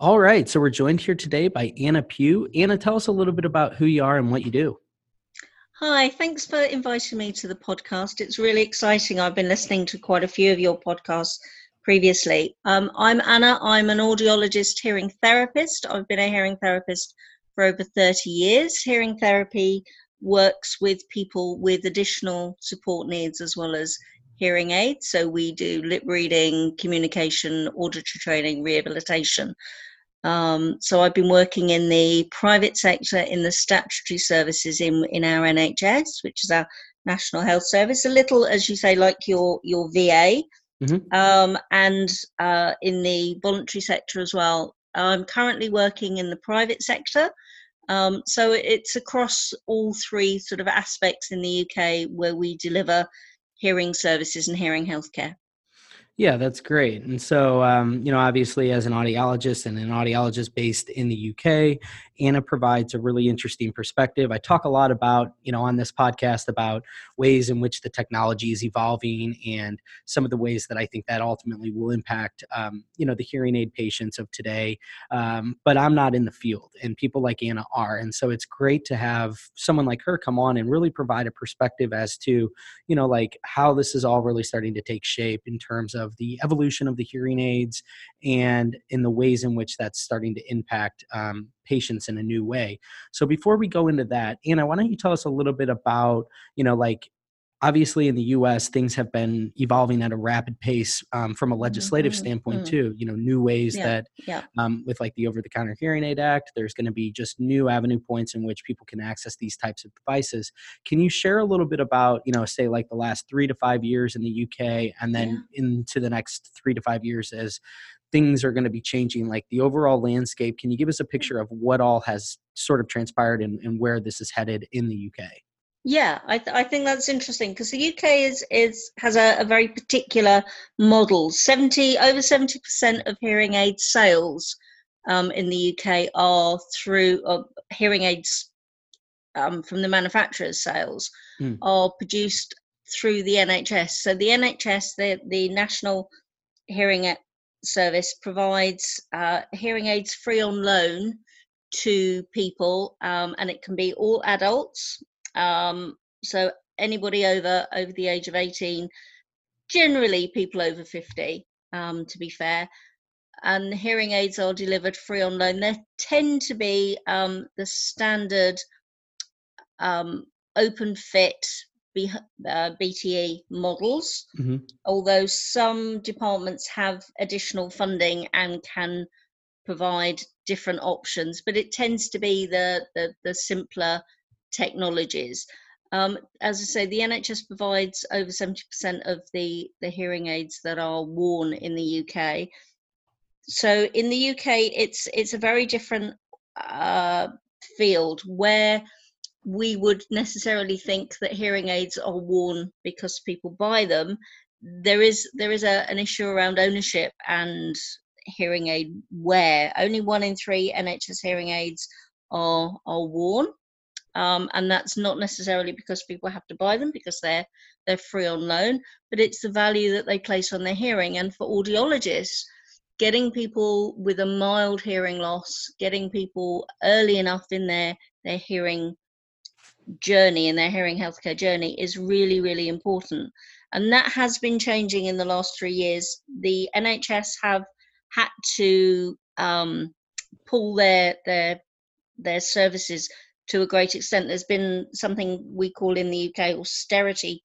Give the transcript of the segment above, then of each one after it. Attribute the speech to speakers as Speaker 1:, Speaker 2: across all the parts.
Speaker 1: All right, so we're joined here today by Anna Pugh. Anna, tell us a little bit about who you are and what you do.
Speaker 2: Hi, thanks for inviting me to the podcast. It's really exciting. I've been listening to quite a few of your podcasts previously. Um, I'm Anna. I'm an audiologist hearing therapist. I've been a hearing therapist for over 30 years. Hearing therapy works with people with additional support needs as well as hearing aids. So we do lip reading, communication, auditory training, rehabilitation. Um, so I've been working in the private sector in the statutory services in in our NHS, which is our National Health Service, a little as you say, like your your VA, mm-hmm. um, and uh, in the voluntary sector as well. I'm currently working in the private sector. Um, so it's across all three sort of aspects in the UK where we deliver hearing services and hearing healthcare.
Speaker 1: Yeah, that's great. And so, um, you know, obviously, as an audiologist and an audiologist based in the UK, Anna provides a really interesting perspective. I talk a lot about, you know, on this podcast about ways in which the technology is evolving and some of the ways that I think that ultimately will impact, um, you know, the hearing aid patients of today. Um, but I'm not in the field, and people like Anna are. And so it's great to have someone like her come on and really provide a perspective as to, you know, like how this is all really starting to take shape in terms of the evolution of the hearing aids and in the ways in which that's starting to impact um, patients in a new way. So before we go into that, Anna, why don't you tell us a little bit about, you know, like obviously in the us things have been evolving at a rapid pace um, from a legislative mm-hmm. standpoint mm-hmm. too you know new ways yeah. that yeah. Um, with like the over-the-counter hearing aid act there's going to be just new avenue points in which people can access these types of devices can you share a little bit about you know say like the last three to five years in the uk and then yeah. into the next three to five years as things are going to be changing like the overall landscape can you give us a picture of what all has sort of transpired and, and where this is headed in the uk
Speaker 2: yeah i, th- I think that's interesting because the uk is is has a, a, very particular model 70 over 70% of hearing aid sales um, in the uk are through uh, hearing aids um, from the manufacturers sales mm. are produced through the nhs so the nhs the, the national hearing Aid service provides uh, hearing aids free on loan to people, um, and it can be all adults. Um, so anybody over over the age of 18, generally people over 50, um, to be fair. And hearing aids are delivered free on loan. They tend to be um, the standard um, open fit B, uh, BTE models, mm-hmm. although some departments have additional funding and can provide different options, but it tends to be the, the, the simpler technologies. Um, as I say, the NHS provides over 70% of the, the hearing aids that are worn in the UK. So in the UK, it's it's a very different uh, field where we would necessarily think that hearing aids are worn because people buy them there is there is a, an issue around ownership and hearing aid wear only one in three nhs hearing aids are are worn um, and that's not necessarily because people have to buy them because they're they're free on loan but it's the value that they place on their hearing and for audiologists getting people with a mild hearing loss getting people early enough in their their hearing journey and their hearing healthcare journey is really, really important. And that has been changing in the last three years. The NHS have had to um, pull their their their services to a great extent. There's been something we call in the UK austerity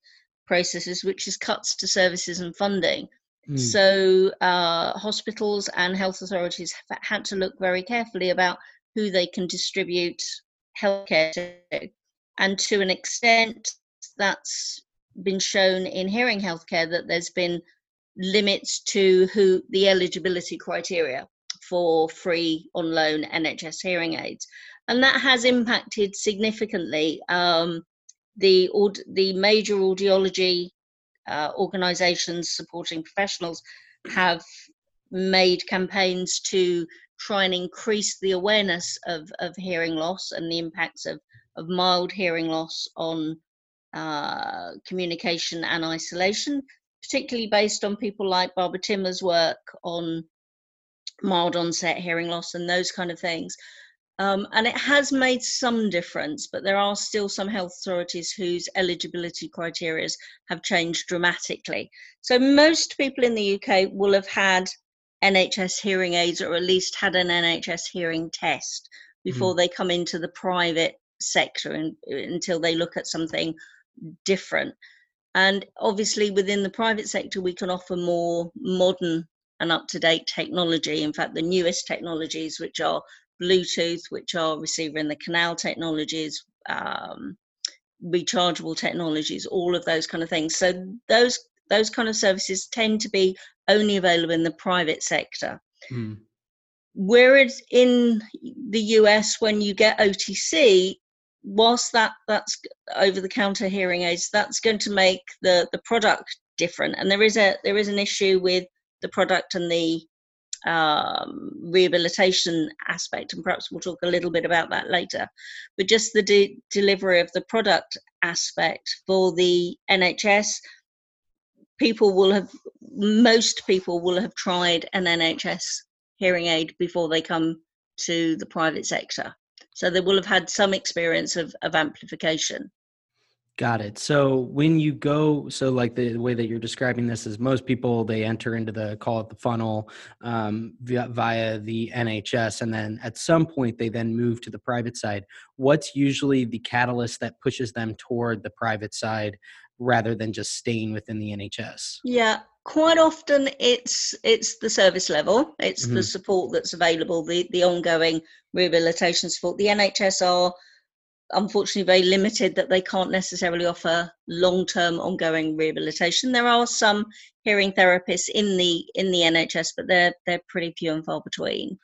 Speaker 2: processes, which is cuts to services and funding. Mm. So uh, hospitals and health authorities have had to look very carefully about who they can distribute healthcare to and to an extent that's been shown in hearing healthcare that there's been limits to who the eligibility criteria for free on loan NHS hearing aids, and that has impacted significantly. Um, the the major audiology uh, organisations supporting professionals have made campaigns to try and increase the awareness of, of hearing loss and the impacts of, of mild hearing loss on uh, communication and isolation, particularly based on people like Barbara Timmer's work on mild onset hearing loss and those kind of things. Um, and it has made some difference, but there are still some health authorities whose eligibility criteria have changed dramatically. So most people in the UK will have had NHS hearing aids or at least had an NHS hearing test before mm-hmm. they come into the private sector and, until they look at something different. And obviously, within the private sector, we can offer more modern and up to date technology. In fact, the newest technologies, which are Bluetooth, which are receiver in the canal technologies, um, rechargeable technologies, all of those kind of things. So those those kind of services tend to be only available in the private sector. Mm. Whereas in the US, when you get OTC, whilst that that's over the counter hearing aids, that's going to make the the product different. And there is a there is an issue with the product and the um, rehabilitation aspect, and perhaps we'll talk a little bit about that later. But just the de- delivery of the product aspect for the NHS, people will have, most people will have tried an NHS hearing aid before they come to the private sector. So they will have had some experience of, of amplification.
Speaker 1: Got it. So when you go, so like the way that you're describing this is most people they enter into the call it the funnel um, via, via the NHS, and then at some point they then move to the private side. What's usually the catalyst that pushes them toward the private side rather than just staying within the NHS?
Speaker 2: Yeah, quite often it's it's the service level, it's mm-hmm. the support that's available, the the ongoing rehabilitation support. The NHS are unfortunately very limited that they can't necessarily offer long-term ongoing rehabilitation. There are some hearing therapists in the in the nhs but they're they're pretty few and far between.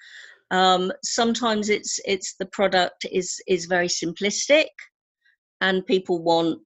Speaker 2: Um, sometimes it's it's the product is is very simplistic and people want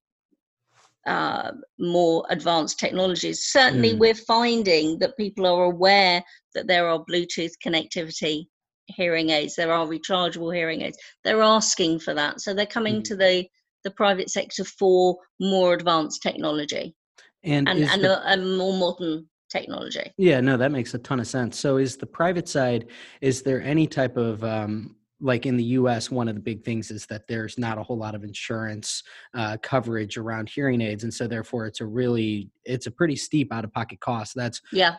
Speaker 2: uh, more advanced technologies. Certainly mm. we're finding that people are aware that there are bluetooth connectivity hearing aids there are rechargeable hearing aids. They're asking for that so they're coming mm. to the the private sector for more advanced technology. And and, and the, a, a more modern technology.
Speaker 1: Yeah no that makes a ton of sense. So is the private side is there any type of um, like in the US, one of the big things is that there's not a whole lot of insurance uh, coverage around hearing aids, and so therefore it's a really it's a pretty steep out of pocket cost. That's
Speaker 2: yeah.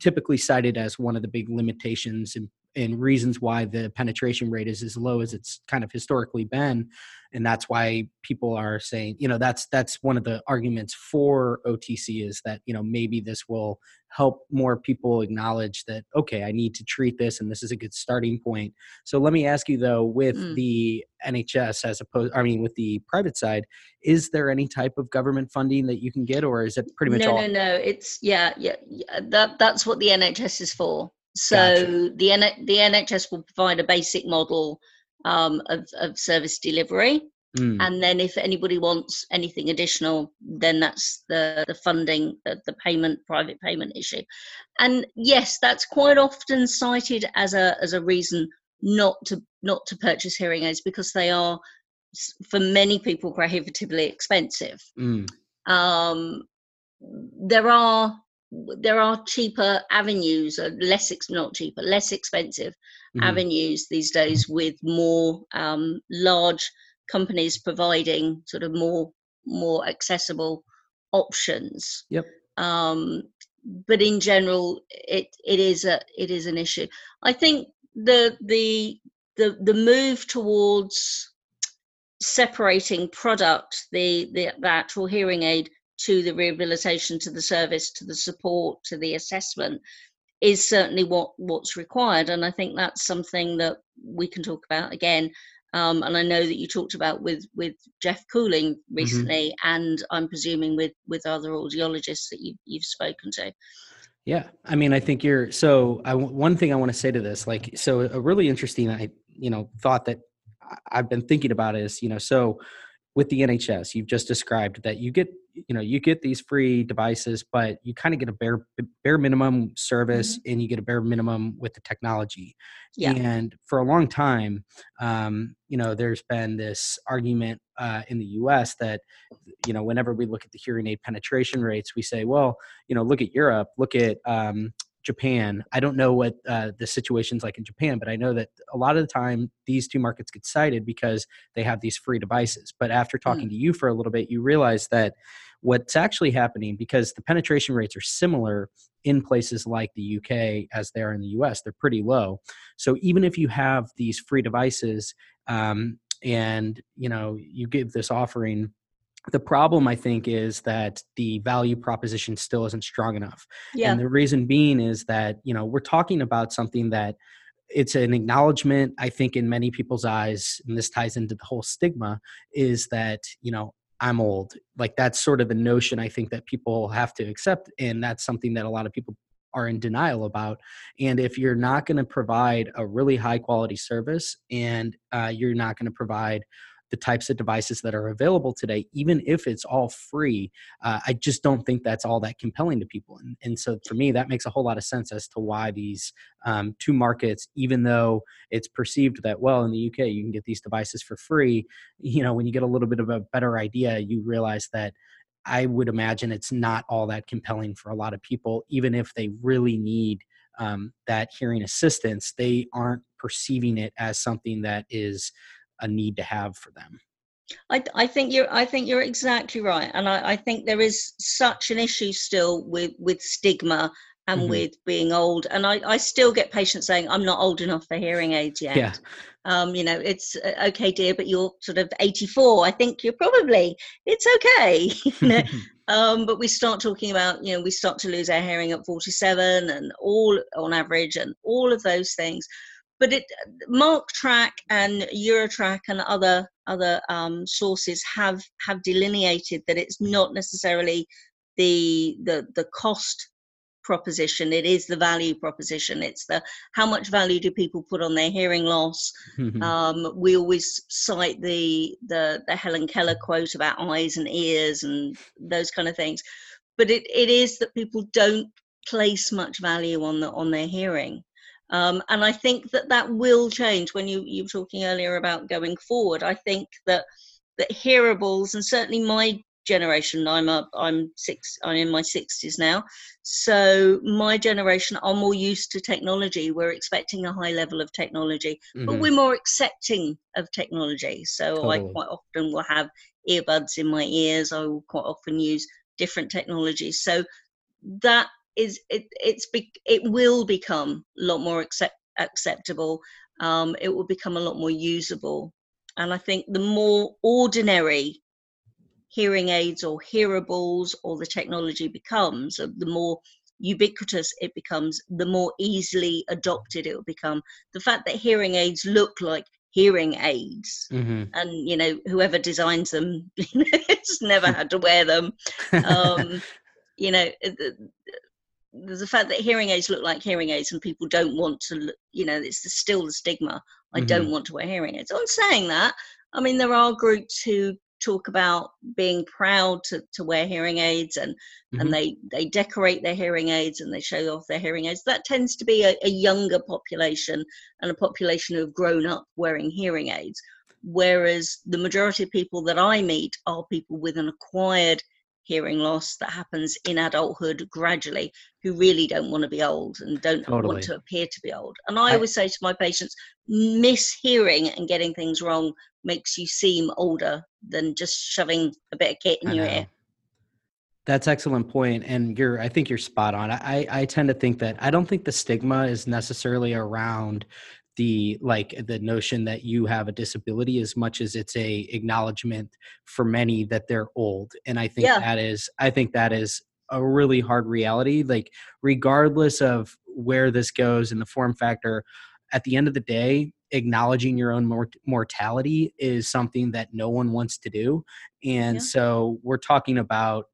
Speaker 1: typically cited as one of the big limitations in and reasons why the penetration rate is as low as it's kind of historically been and that's why people are saying you know that's that's one of the arguments for otc is that you know maybe this will help more people acknowledge that okay i need to treat this and this is a good starting point. So let me ask you though with mm. the nhs as opposed i mean with the private side is there any type of government funding that you can get or is it pretty much
Speaker 2: no
Speaker 1: all-
Speaker 2: no no. It's yeah yeah, yeah that that's what the nhs is for so gotcha. the N- the NHS will provide a basic model um, of, of service delivery. Mm. And then, if anybody wants anything additional, then that's the, the funding, the, the payment, private payment issue. And yes, that's quite often cited as a as a reason not to not to purchase hearing aids because they are, for many people, prohibitively expensive. Mm. Um, there are there are cheaper avenues, or less not cheaper, less expensive mm-hmm. avenues these days with more um, large companies providing sort of more more accessible options.
Speaker 1: Yep.
Speaker 2: Um, but in general, it it is a it is an issue. I think the the the the move towards separating product the the, the actual hearing aid to the rehabilitation, to the service, to the support, to the assessment is certainly what what's required. And I think that's something that we can talk about again. Um, and I know that you talked about with with Jeff Cooling mm-hmm. recently, mm-hmm. and I'm presuming with with other audiologists that you, you've spoken to.
Speaker 1: Yeah, I mean, I think you're so. I one thing I want to say to this, like, so a really interesting, I you know, thought that I've been thinking about is, you know, so with the NHS, you've just described that you get, you know, you get these free devices, but you kind of get a bare bare minimum service, mm-hmm. and you get a bare minimum with the technology. Yeah. And for a long time, um, you know, there's been this argument uh, in the U.S. that, you know, whenever we look at the hearing aid penetration rates, we say, well, you know, look at Europe, look at um, Japan. I don't know what uh, the situation's like in Japan, but I know that a lot of the time these two markets get cited because they have these free devices. But after talking mm. to you for a little bit, you realize that what's actually happening because the penetration rates are similar in places like the UK as they are in the US, they're pretty low. So even if you have these free devices um, and you know you give this offering the problem i think is that the value proposition still isn't strong enough yeah. and the reason being is that you know we're talking about something that it's an acknowledgement i think in many people's eyes and this ties into the whole stigma is that you know i'm old like that's sort of the notion i think that people have to accept and that's something that a lot of people are in denial about and if you're not going to provide a really high quality service and uh, you're not going to provide the types of devices that are available today, even if it's all free, uh, I just don't think that's all that compelling to people. And, and so for me, that makes a whole lot of sense as to why these um, two markets, even though it's perceived that, well, in the UK, you can get these devices for free, you know, when you get a little bit of a better idea, you realize that I would imagine it's not all that compelling for a lot of people, even if they really need um, that hearing assistance, they aren't perceiving it as something that is a need to have for them.
Speaker 2: I, I think you're I think you're exactly right, and I, I think there is such an issue still with with stigma and mm-hmm. with being old. And I, I still get patients saying, I'm not old enough for hearing aids yet. Yeah. Um, you know, it's uh, okay, dear, but you're sort of 84. I think you're probably, it's okay. you know? um, but we start talking about, you know, we start to lose our hearing at 47 and all on average and all of those things but it MarkeTrak and EuroTrak and other other um, sources have have delineated that it's not necessarily the the the cost proposition it is the value proposition. It's the how much value do people put on their hearing loss? Mm-hmm. um, we always cite the the the helen keller quote about eyes and ears and those kind of things. But it, it is that people don't place much value on the on their hearing um, and I think that that will change when you, you were talking earlier about going forward. I think that that hearables and certainly my generation i'm up i'm six i'm in my 60s now so my generation are more used to technology we're expecting a high level of technology mm-hmm. but we're more accepting of technology so totally. i quite often will have earbuds in my ears i will quite often use different technologies so that is it it's be, it will become a lot more accept, acceptable um, it will become a lot more usable and i think the more ordinary hearing aids or hearables or the technology becomes uh, the more ubiquitous it becomes the more easily adopted it will become the fact that hearing aids look like hearing aids mm-hmm. and you know whoever designs them has never had to wear them um, you know there's the fact that hearing aids look like hearing aids and people don't want to you know it's still the stigma i mm-hmm. don't want to wear hearing aids i'm saying that i mean there are groups who talk about being proud to, to wear hearing aids and mm-hmm. and they they decorate their hearing aids and they show off their hearing aids that tends to be a, a younger population and a population who have grown up wearing hearing aids whereas the majority of people that i meet are people with an acquired hearing loss that happens in adulthood gradually who really don't want to be old and don't totally. want to appear to be old. And I, I always say to my patients, mishearing and getting things wrong makes you seem older than just shoving a bit of kit in I your know. ear.
Speaker 1: That's excellent point, and you're. I think you're spot on. I I tend to think that I don't think the stigma is necessarily around the like the notion that you have a disability as much as it's a acknowledgement for many that they're old and i think yeah. that is i think that is a really hard reality like regardless of where this goes in the form factor at the end of the day acknowledging your own mort- mortality is something that no one wants to do and yeah. so we're talking about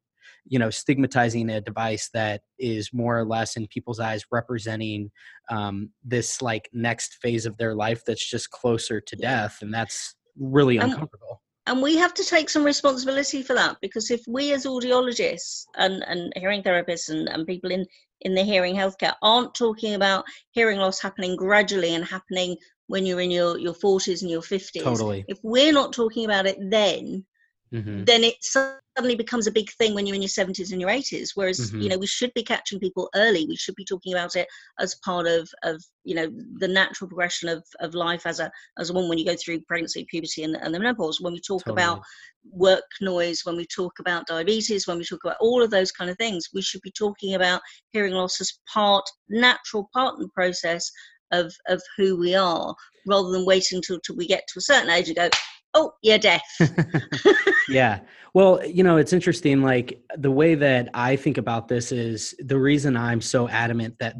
Speaker 1: you know stigmatizing a device that is more or less in people's eyes representing um, this like next phase of their life that's just closer to death and that's really uncomfortable.
Speaker 2: and we have to take some responsibility for that because if we as audiologists and, and hearing therapists and, and people in, in the hearing healthcare aren't talking about hearing loss happening gradually and happening when you're in your, your 40s and your 50s
Speaker 1: totally.
Speaker 2: if we're not talking about it then mm-hmm. then it suddenly becomes a big thing when you're in your 70s and your 80s whereas mm-hmm. you know we should be catching people early we should be talking about it as part of of you know the natural progression of of life as a as a woman when you go through pregnancy puberty and, and the menopause when we talk totally. about work noise when we talk about diabetes when we talk about all of those kind of things we should be talking about hearing loss as part natural part in the process of of who we are rather than waiting until, until we get to a certain age and go oh you're deaf
Speaker 1: yeah. Well you know it's interesting like the way that i think about this is the reason i'm so adamant that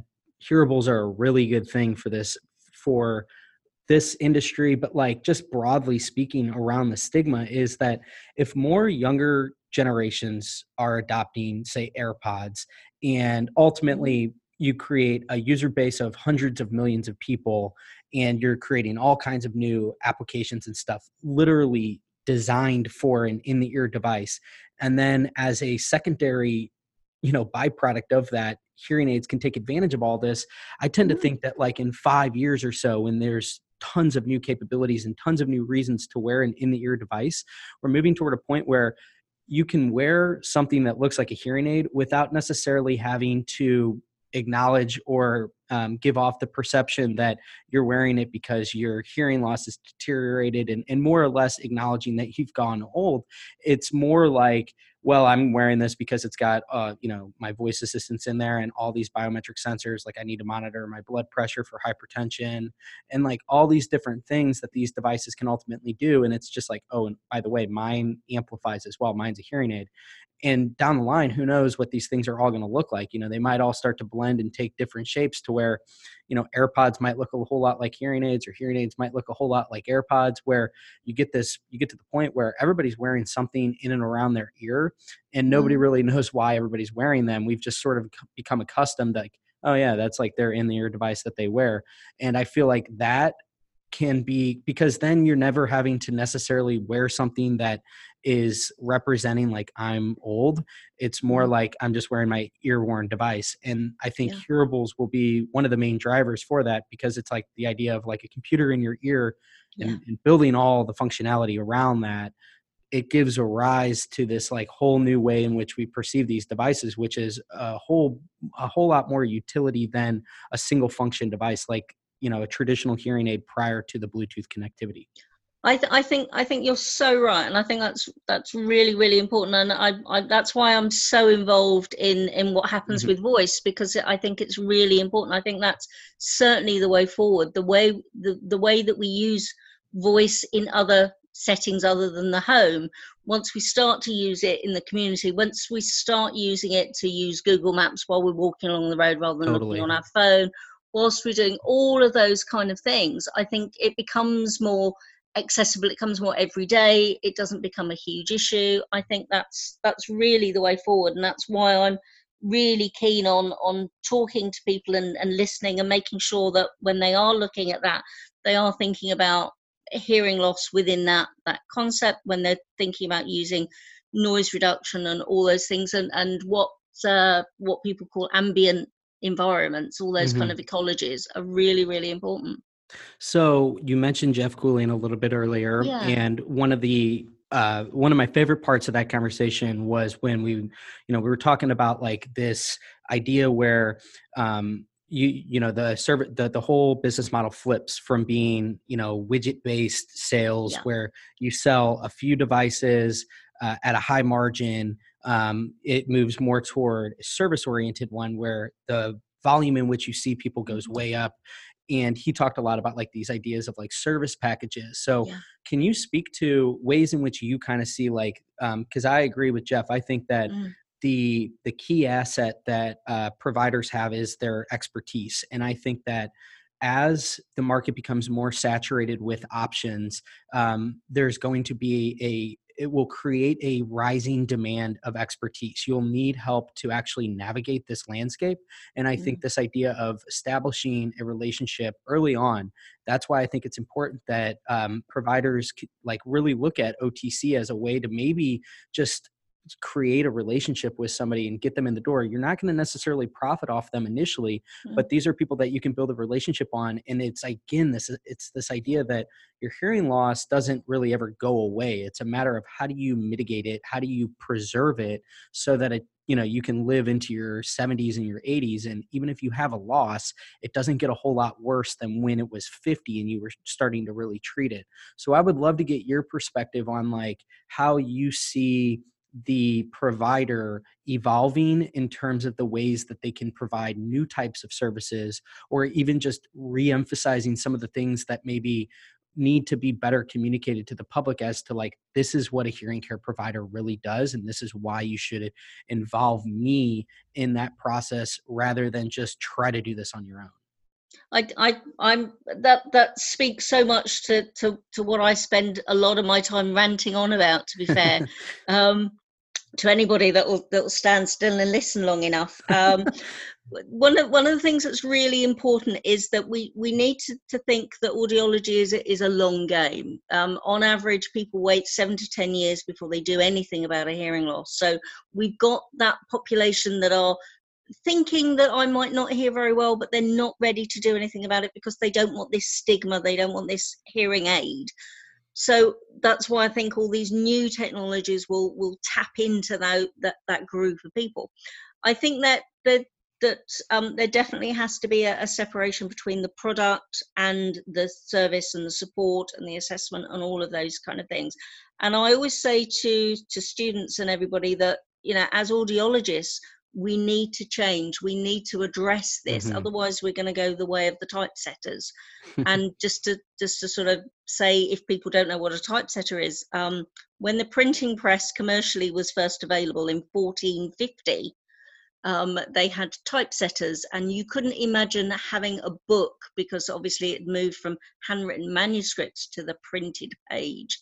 Speaker 1: hearables are a really good thing for this for this industry but like just broadly speaking around the stigma is that if more younger generations are adopting say airpods and ultimately you create a user base of hundreds of millions of people and you're creating all kinds of new applications and stuff literally designed for an in the ear device and then as a secondary you know byproduct of that hearing aids can take advantage of all this i tend to mm-hmm. think that like in 5 years or so when there's tons of new capabilities and tons of new reasons to wear an in the ear device we're moving toward a point where you can wear something that looks like a hearing aid without necessarily having to acknowledge or um, give off the perception that you're wearing it because your hearing loss is deteriorated and, and more or less acknowledging that you've gone old. It's more like, well, I'm wearing this because it's got, uh, you know, my voice assistants in there and all these biometric sensors. Like I need to monitor my blood pressure for hypertension and like all these different things that these devices can ultimately do. And it's just like, oh, and by the way, mine amplifies as well. Mine's a hearing aid and down the line who knows what these things are all going to look like you know they might all start to blend and take different shapes to where you know airpods might look a whole lot like hearing aids or hearing aids might look a whole lot like airpods where you get this you get to the point where everybody's wearing something in and around their ear and nobody mm-hmm. really knows why everybody's wearing them we've just sort of become accustomed like oh yeah that's like their in the ear device that they wear and i feel like that can be because then you're never having to necessarily wear something that is representing like I'm old. It's more mm-hmm. like I'm just wearing my ear worn device. And I think yeah. hearables will be one of the main drivers for that because it's like the idea of like a computer in your ear yeah. and, and building all the functionality around that. It gives a rise to this like whole new way in which we perceive these devices, which is a whole a whole lot more utility than a single function device like you know a traditional hearing aid prior to the bluetooth connectivity
Speaker 2: I, th- I think I think you're so right, and I think that's that's really really important, and I, I that's why I'm so involved in in what happens mm-hmm. with voice because I think it's really important. I think that's certainly the way forward. The way the the way that we use voice in other settings other than the home. Once we start to use it in the community, once we start using it to use Google Maps while we're walking along the road rather than totally. looking on our phone, whilst we're doing all of those kind of things, I think it becomes more accessible it comes more every day it doesn't become a huge issue. I think that's that's really the way forward and that's why i'm really keen on on talking to people and, and listening and making sure that when they are looking at that they are thinking about hearing loss within that that concept when they're thinking about using noise reduction and all those things and and what uh, what people call ambient environments all those mm-hmm. kind of ecologies are really really important
Speaker 1: so you mentioned Jeff Cooling a little bit earlier, yeah. and one of the uh, one of my favorite parts of that conversation was when we, you know, we were talking about like this idea where um, you you know the service the, the whole business model flips from being you know widget based sales yeah. where you sell a few devices uh, at a high margin um, it moves more toward a service oriented one where the volume in which you see people goes mm-hmm. way up and he talked a lot about like these ideas of like service packages so yeah. can you speak to ways in which you kind of see like because um, i agree with jeff i think that mm. the the key asset that uh, providers have is their expertise and i think that as the market becomes more saturated with options, um, there's going to be it will create a rising demand of expertise. You'll need help to actually navigate this landscape. And I mm-hmm. think this idea of establishing a relationship early on, that's why I think it's important that um, providers like really look at OTC as a way to maybe just create a relationship with somebody and get them in the door you're not going to necessarily profit off them initially mm-hmm. but these are people that you can build a relationship on and it's again this it's this idea that your hearing loss doesn't really ever go away it's a matter of how do you mitigate it how do you preserve it so that it you know you can live into your 70s and your 80s and even if you have a loss it doesn't get a whole lot worse than when it was 50 and you were starting to really treat it so i would love to get your perspective on like how you see the provider evolving in terms of the ways that they can provide new types of services or even just re-emphasizing some of the things that maybe need to be better communicated to the public as to like this is what a hearing care provider really does and this is why you should involve me in that process rather than just try to do this on your own
Speaker 2: I, I, I'm that that speaks so much to, to to what I spend a lot of my time ranting on about. To be fair, um, to anybody that will that will stand still and listen long enough. Um, one of one of the things that's really important is that we we need to, to think that audiology is a, is a long game. Um, on average, people wait seven to ten years before they do anything about a hearing loss. So we've got that population that are thinking that I might not hear very well, but they're not ready to do anything about it because they don't want this stigma, they don't want this hearing aid so that's why I think all these new technologies will will tap into that that, that group of people. I think that that that um, there definitely has to be a, a, separation between the product and the service and the support and the assessment and all of those kind of things. And I always say to to students and everybody that you know as audiologists we need to change we need to address this mm-hmm. otherwise we're going to go the way of the typesetters and just to just to sort of say if people don't know what a typesetter is um, when the printing press commercially was first available in 1450 um, they had typesetters and you couldn't imagine having a book because obviously it moved from handwritten manuscripts to the printed page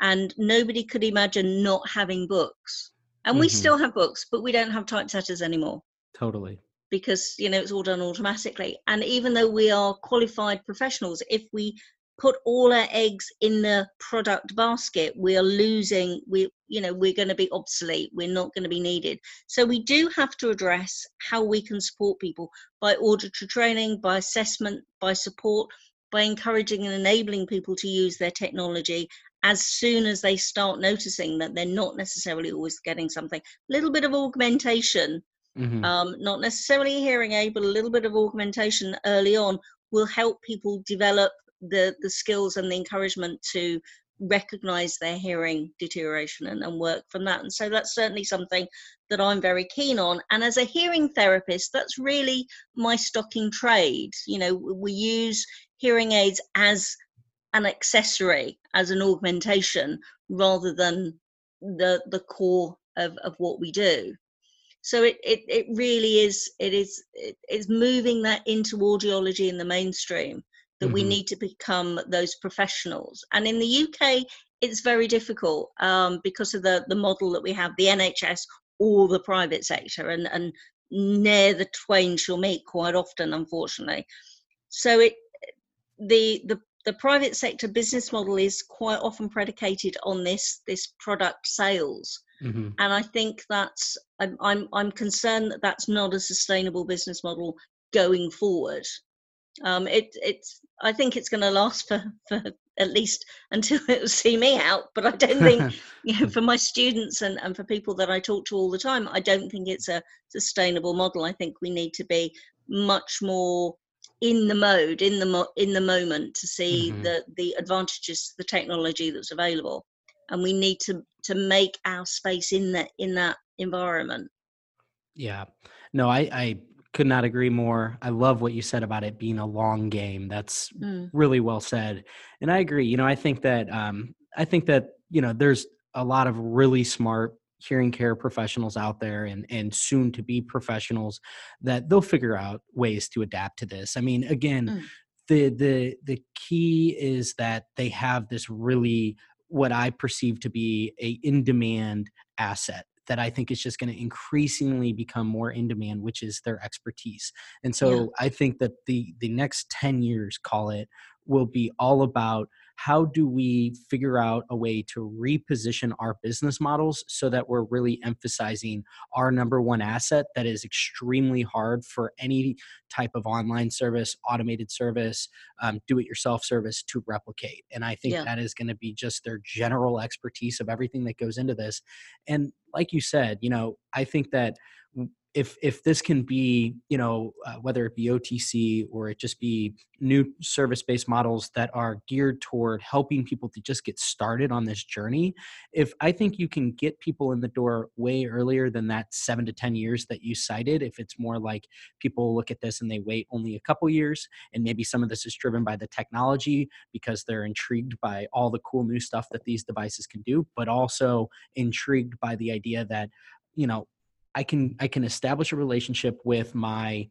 Speaker 2: and nobody could imagine not having books. And mm-hmm. we still have books but we don't have typesetters anymore.
Speaker 1: Totally.
Speaker 2: Because you know it's all done automatically. And even though we are qualified professionals if we put all our eggs in the product basket we are losing we you know we're going to be obsolete we're not going to be needed so we do have to address how we can support people by auditory training by assessment by support by encouraging and enabling people to use their technology as soon as they start noticing that they're not necessarily always getting something a little bit of augmentation mm-hmm. um, not necessarily hearing aid but a little bit of augmentation early on will help people develop the the skills and the encouragement to recognize their hearing deterioration and, and work from that. And so that's certainly something that i'm very keen on. And as a hearing therapist that's really my stocking trade. You know we use hearing aids as an accessory as an augmentation rather than the the core of, of what we do. So it, it it really is it is it is moving that into audiology in the mainstream that mm-hmm. we need to become those professionals and in the uk it's very difficult um, because of the the model that we have the nhs or the private sector and and near the twain shall meet quite often unfortunately so it the the the private sector business model is quite often predicated on this this product sales mm-hmm. and i think that's I'm, I'm i'm concerned that that's not a sustainable business model going forward um it it's i think it's going to last for for at least until it will see me out but i don't think you know for my students and, and for people that i talk to all the time i don't think it's a sustainable model. I think we need to be much more in the mode in the mo- in the moment to see mm-hmm. the the advantages the technology that's available. And we need to to make our space in that in that environment.
Speaker 1: Yeah. No i i could not agree more i love what you said about it being a long game that's mm. really well said and i agree you know i think that um i think that you know there's a lot of really smart hearing care professionals out there and and soon to be professionals that they'll figure out ways to adapt to this i mean again mm. the the the key is that they have this really what I perceive to be a in demand asset that I think is just going to increasingly become more in demand, which is their expertise. And so yeah. I think that the the next 10 years, call it, will be all about how do we figure out a way to reposition our business models so that we're really emphasizing our number one asset that is extremely hard for any type of online service automated service um, do it yourself service to replicate and i think yeah. that is going to be just their general expertise of everything that goes into this and like you said you know i think that if if this can be you know uh, whether it be otc or it just be new service based models that are geared toward helping people to just get started on this journey if i think you can get people in the door way earlier than that 7 to 10 years that you cited if it's more like people look at this and they wait only a couple years and maybe some of this is driven by the technology because they're intrigued by all the cool new stuff that these devices can do but also intrigued by the idea that you know I can I can establish a relationship with my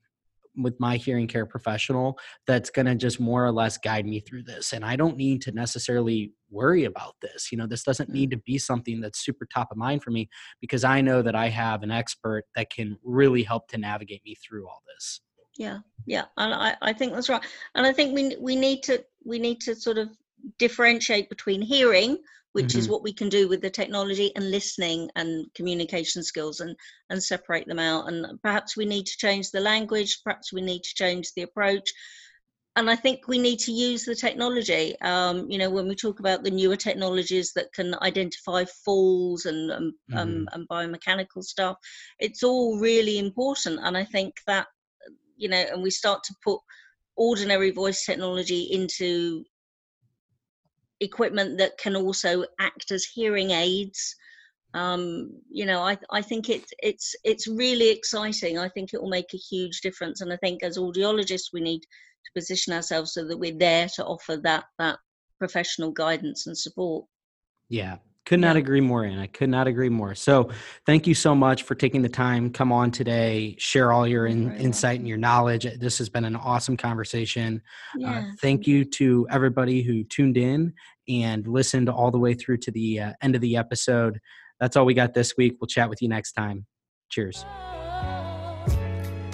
Speaker 1: with my hearing care professional that's going to just more or less guide me through this and i don't need to necessarily worry about this you know this doesn't need mm. to be something that's super top of mind for me because i know that i have an expert that can really help to navigate me through all this
Speaker 2: yeah yeah and i, I think that's right and i think we we need to we need to sort of differentiate between hearing which mm-hmm. is what we can do with the technology and listening and communication skills and and separate them out and perhaps we need to change the language perhaps we need to change the approach and i think we need to use the technology um, you know when we talk about the newer technologies that can identify falls and um, um mm-hmm. um, and biomechanical stuff it's all really important and i think that you know and we start to put ordinary voice technology into equipment that can also act as hearing aids. Um, you know, I, I think it, it's it's really exciting. I think it will make a huge difference, and I think as audiologists, we need to position ourselves so that we're there to offer that that professional guidance and support.
Speaker 1: Yeah, could not yeah. agree more, and I could not agree more. So, thank you so much for taking the time. Come on today, share all your in, insight and your knowledge. This has been an awesome conversation. Uh, yeah. Uh, thank you to everybody who tuned in and listened all the way through to the uh, end of the episode. That's all we got this week. We'll chat with you next time. Cheers.